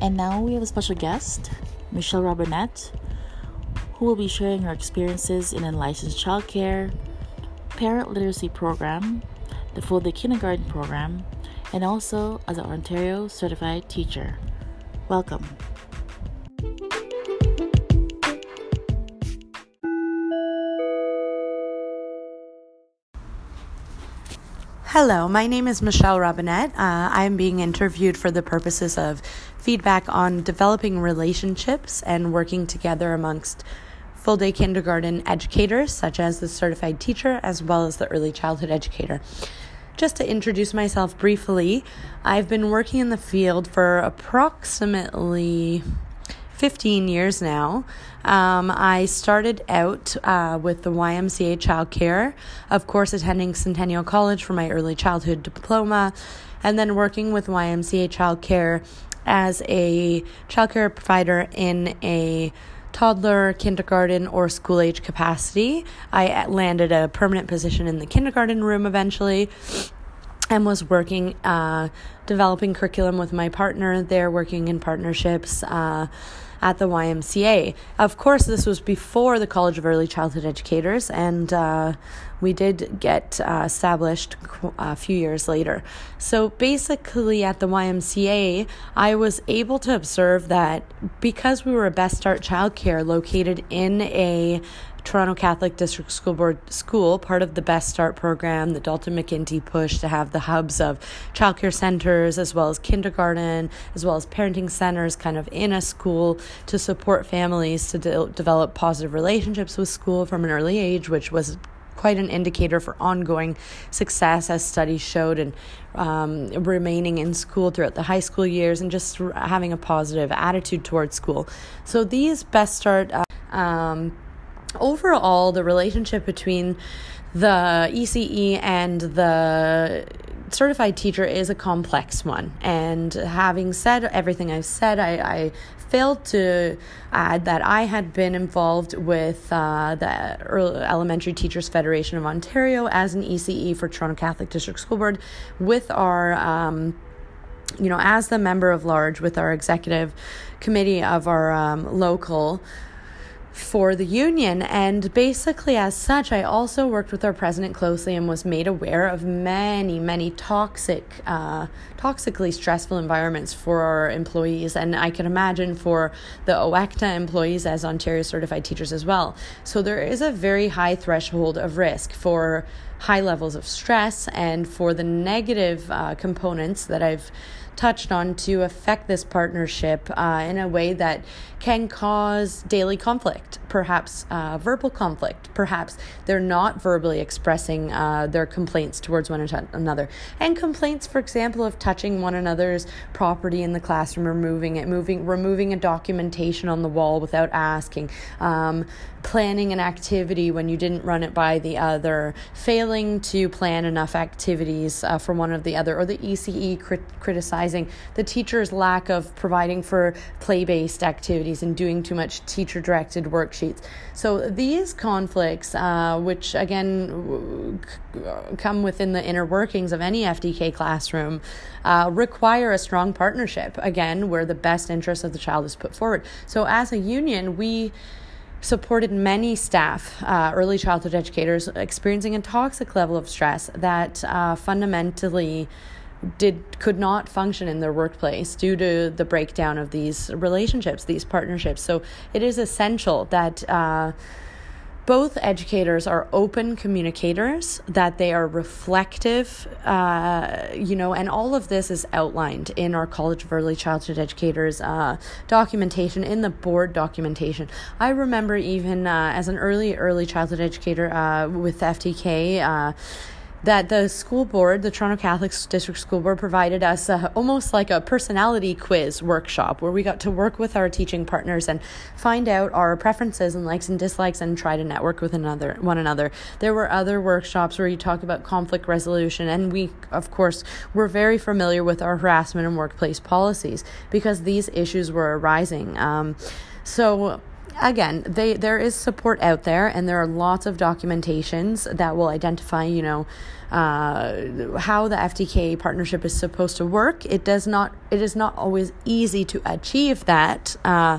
And now we have a special guest, Michelle Robinette, who will be sharing her experiences in unlicensed childcare, parent literacy program, the full day kindergarten program, and also as an Ontario certified teacher. Welcome. Hello, my name is Michelle Robinette. Uh, I'm being interviewed for the purposes of feedback on developing relationships and working together amongst full day kindergarten educators, such as the certified teacher as well as the early childhood educator. Just to introduce myself briefly, I've been working in the field for approximately 15 years now. Um, I started out uh, with the YMCA childcare, of course, attending Centennial College for my early childhood diploma, and then working with YMCA childcare as a childcare provider in a toddler, kindergarten, or school age capacity. I landed a permanent position in the kindergarten room eventually and was working uh, developing curriculum with my partner there working in partnerships uh, at the YMCA. Of course, this was before the College of Early Childhood Educators, and uh, we did get uh, established a few years later. So basically, at the YMCA, I was able to observe that because we were a Best Start Childcare located in a Toronto Catholic District School Board school, part of the Best Start program, the Dalton McGuinty push to have the hubs of childcare centers as well as kindergarten, as well as parenting centers kind of in a school to support families to de- develop positive relationships with school from an early age, which was quite an indicator for ongoing success, as studies showed, and um, remaining in school throughout the high school years and just having a positive attitude towards school. So these Best Start. Uh, um, overall, the relationship between the ECE and the certified teacher is a complex one. And having said everything I've said, I, I failed to add that I had been involved with uh, the Elementary Teachers Federation of Ontario as an ECE for Toronto Catholic District School Board with our. Um, you know, as the member of large with our executive committee of our um, local for the union. And basically, as such, I also worked with our president closely and was made aware of many, many toxic, uh, toxically stressful environments for our employees. And I can imagine for the OECTA employees as Ontario certified teachers as well. So there is a very high threshold of risk for high levels of stress and for the negative uh, components that I've touched on to affect this partnership uh, in a way that can cause daily conflict, perhaps uh, verbal conflict, perhaps they're not verbally expressing uh, their complaints towards one another. And complaints, for example, of touching one another's property in the classroom, removing it, moving, removing a documentation on the wall without asking, um, planning an activity when you didn't run it by the other, failing to plan enough activities uh, for one of the other, or the ECE crit- criticizing the teacher's lack of providing for play based activities and doing too much teacher directed worksheets. So these conflicts, uh, which again come within the inner workings of any FDK classroom, uh, require a strong partnership, again, where the best interest of the child is put forward. So as a union, we supported many staff, uh, early childhood educators, experiencing a toxic level of stress that uh, fundamentally did could not function in their workplace due to the breakdown of these relationships, these partnerships. So it is essential that. Uh, both educators are open communicators, that they are reflective, uh, you know, and all of this is outlined in our College of Early Childhood Educators uh, documentation, in the board documentation. I remember even uh, as an early, early childhood educator uh, with FDK uh, that the school board, the Toronto Catholic District School Board, provided us a, almost like a personality quiz workshop where we got to work with our teaching partners and find out our preferences and likes and dislikes and try to network with another one another. There were other workshops where you talk about conflict resolution, and we, of course, were very familiar with our harassment and workplace policies because these issues were arising. Um, so again, they there is support out there, and there are lots of documentations that will identify, you know, uh, how the FDK partnership is supposed to work. It does not. It is not always easy to achieve that. Uh,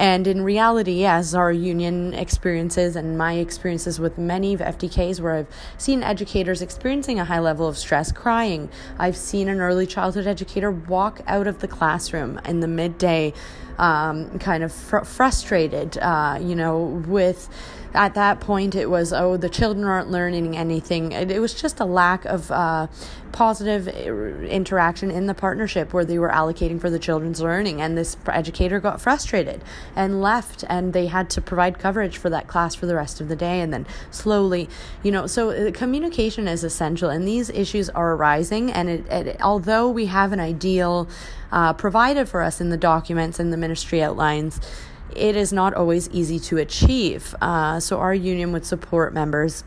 and in reality, as our union experiences and my experiences with many of FDKs, where I've seen educators experiencing a high level of stress, crying, I've seen an early childhood educator walk out of the classroom in the midday, um, kind of fr- frustrated, uh, you know, with at that point it was oh the children aren't learning anything. It, it was just a lack of uh, positive uh, interaction in the partnership where they were allocating for the children's learning and this educator got frustrated and left and they had to provide coverage for that class for the rest of the day and then slowly you know so uh, communication is essential and these issues are arising and it, it, although we have an ideal uh, provided for us in the documents and the ministry outlines it is not always easy to achieve. Uh, so, our union would support members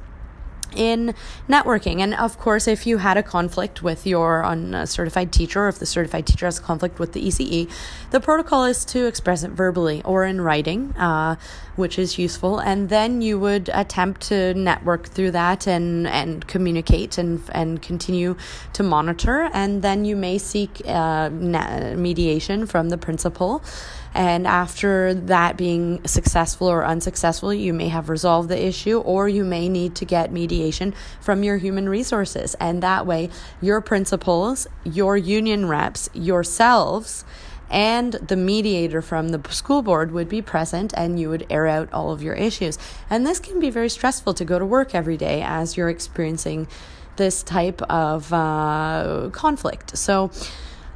in networking. And of course, if you had a conflict with your uncertified teacher, or if the certified teacher has a conflict with the ECE, the protocol is to express it verbally or in writing, uh, which is useful. And then you would attempt to network through that and, and communicate and, and continue to monitor. And then you may seek uh, mediation from the principal. And after that being successful or unsuccessful, you may have resolved the issue or you may need to get mediation from your human resources. And that way, your principals, your union reps, yourselves, and the mediator from the school board would be present and you would air out all of your issues. And this can be very stressful to go to work every day as you're experiencing this type of uh, conflict. So,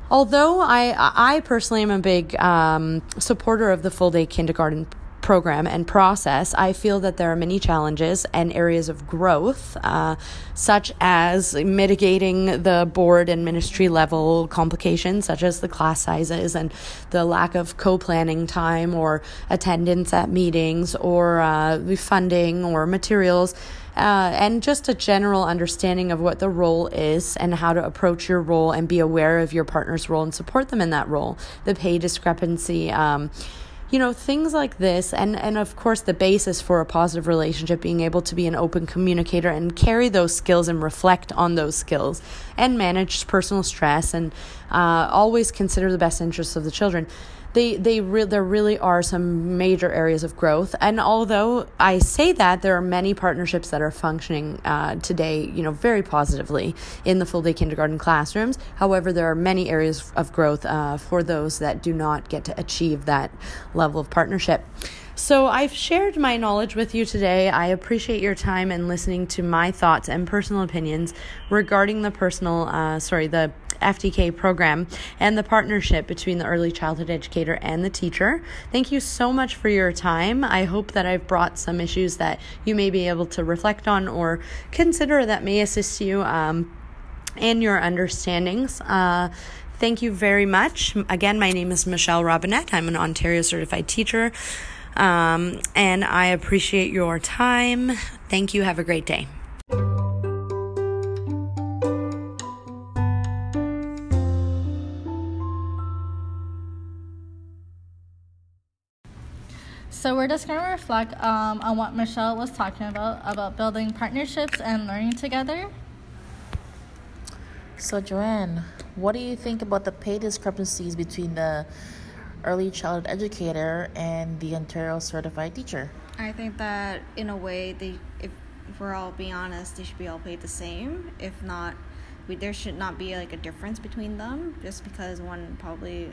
Although I, I personally am a big um, supporter of the full day kindergarten program and process, I feel that there are many challenges and areas of growth, uh, such as mitigating the board and ministry level complications, such as the class sizes and the lack of co planning time or attendance at meetings or uh, funding or materials uh, and just a general understanding of what the role is and how to approach your role and be aware of your partner's role and support them in that role. The pay discrepancy. Um, you know things like this and and of course the basis for a positive relationship being able to be an open communicator and carry those skills and reflect on those skills and manage personal stress and uh, always consider the best interests of the children they they re- there really are some major areas of growth. And although I say that, there are many partnerships that are functioning uh, today, you know, very positively in the full day kindergarten classrooms. However, there are many areas of growth uh, for those that do not get to achieve that level of partnership. So, I've shared my knowledge with you today. I appreciate your time and listening to my thoughts and personal opinions regarding the personal, uh, sorry, the FDK program and the partnership between the early childhood educator and the teacher. Thank you so much for your time. I hope that I've brought some issues that you may be able to reflect on or consider that may assist you um, in your understandings. Uh, thank you very much. Again, my name is Michelle Robinette. I'm an Ontario certified teacher. Um, and I appreciate your time. Thank you. Have a great day. So we're just going to reflect um, on what Michelle was talking about, about building partnerships and learning together. So Joanne, what do you think about the pay discrepancies between the early childhood educator and the Ontario certified teacher? I think that in a way, they, if, if we're all being honest, they should be all paid the same. If not, we, there should not be like a difference between them just because one probably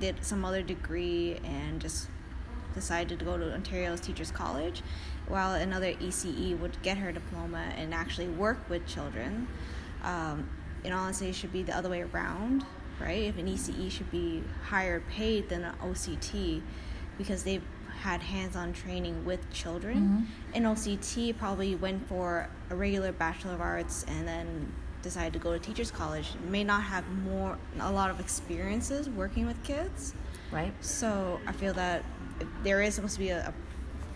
did some other degree and just decided to go to Ontario's Teachers College, while another ECE would get her diploma and actually work with children. Um, in honesty, it should be the other way around, right? If an ECE should be higher paid than an OCT because they've had hands-on training with children. Mm-hmm. An OCT probably went for a regular Bachelor of Arts and then decided to go to teachers college may not have more a lot of experiences working with kids right so i feel that there is supposed to be a, a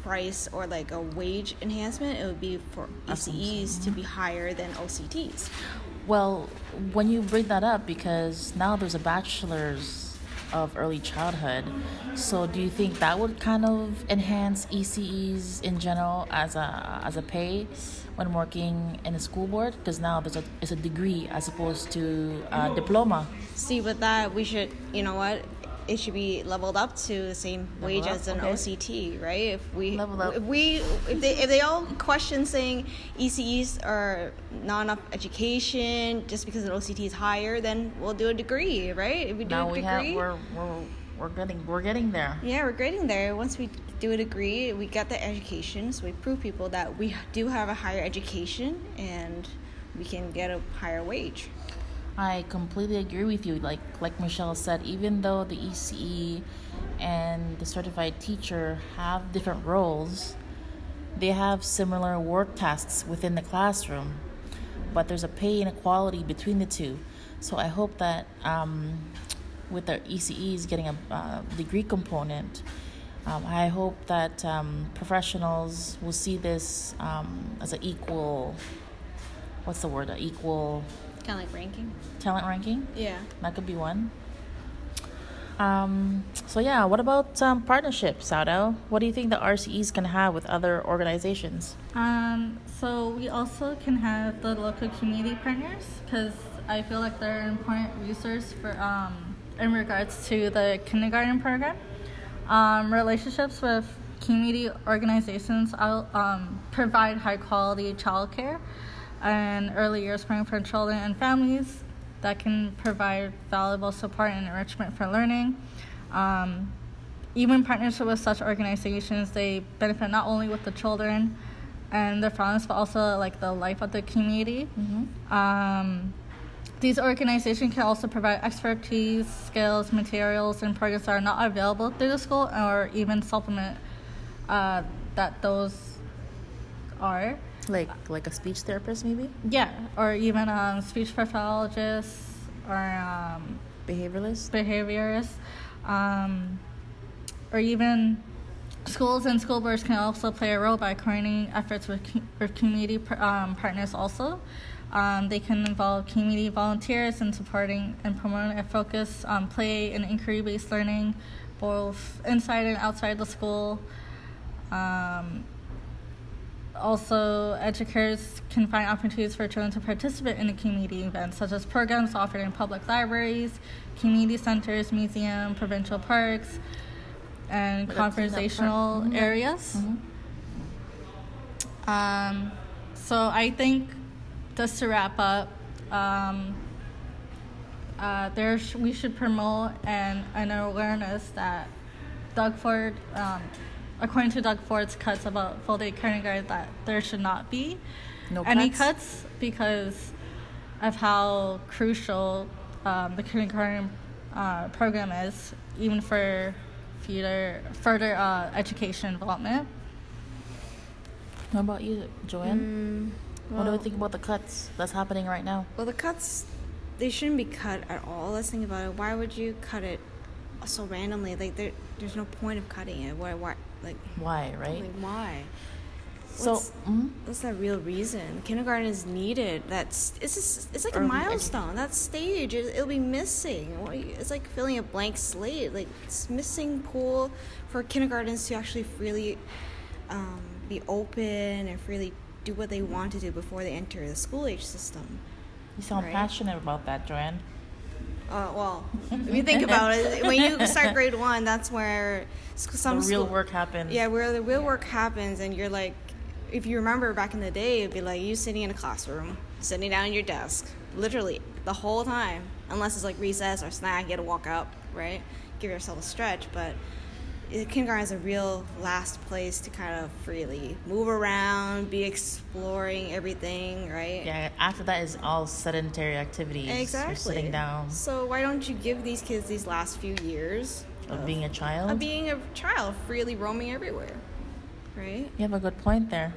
price or like a wage enhancement, it would be for ECEs to be higher than OCTs. Well, when you bring that up, because now there's a bachelor's of early childhood. So, do you think that would kind of enhance ECEs in general as a as a pay when working in a school board? Because now there's a it's a degree as opposed to a diploma. See, with that, we should, you know what? It should be leveled up to the same Level wage up, as an okay. OCT, right? If we, Level up. if we, if they, if they all question saying ECEs are not enough education just because an OCT is higher, then we'll do a degree, right? If we do Now a we have we're we're we're getting we're getting there. yeah, we're grading there. Once we do a degree, we get the education, so we prove people that we do have a higher education and we can get a higher wage. I completely agree with you. Like like Michelle said, even though the ECE and the certified teacher have different roles, they have similar work tasks within the classroom, but there's a pay inequality between the two. So I hope that um, with the ECEs getting a uh, degree component, um, I hope that um, professionals will see this um, as an equal. What's the word? An equal Kind of like ranking. talent ranking. Yeah. That could be one. Um, so yeah, what about um, partnerships, Saudo? What do you think the RCEs can have with other organizations? Um, so we also can have the local community partners because I feel like they're an important resource for um, in regards to the kindergarten program. Um, relationships with community organizations out, um, provide high quality childcare and early years program for children and families that can provide valuable support and enrichment for learning. Um, even partnership with such organizations, they benefit not only with the children and their families, but also like the life of the community. Um, these organizations can also provide expertise, skills, materials, and programs that are not available through the school, or even supplement uh, that those are. Like like a speech therapist, maybe Yeah, or even um, speech pathologists or um, behavioralist. behaviorists, um, or even schools and school boards can also play a role by coordinating efforts with, with community um, partners also. Um, they can involve community volunteers in supporting and promoting a focus on play and inquiry based learning, both inside and outside the school. Um, also, educators can find opportunities for children to participate in the community events, such as programs offered in public libraries, community centers, museum, provincial parks, and cleanup conversational park. Mhm. areas. Mhm. Um, so I think just to wrap up, um, uh, there sh- we should promote an, an awareness that Doug Ford, um, according to Doug Ford's cuts about full day kindergarten, that there should not be No any cuts? cuts because of how crucial um, the kindergarten uh, program is, even for further further uh, education development. What about you, Joanne? what do we think about the cuts that's happening right now? Well, the cuts, they shouldn't be cut at all. Let's think about it. Why would you cut it so randomly? Like, there, there's no point of cutting it. Why, why, like, Why, right? like why? so, what's- mhm. What's that real reason? Kindergarten is needed. That's it's just, it's like a Early milestone. That stage, it, it'll be missing. It's like filling a blank slate. Like it's missing pool for kindergartens to actually freely um, be open and freely do what they want to do before they enter the school age system. you sound right? passionate about that, Joanne. Uh, well, if you think about it, when you start grade one, that's where some the real school- work happens. Yeah, where the real work happens, and you're like, if you remember back in the day, it'd be like you sitting in a classroom, sitting down at your desk, literally the whole time, unless it's like recess or snack, you get to walk up, right? Give yourself a stretch, but kindergarten is a real last place to kind of freely move around, be exploring everything, right? Yeah, after that is all sedentary activities. Exactly. You're sitting down, So why don't you give these kids these last few years of being a child. of being a child, freely roaming everywhere, right? you have a good point there.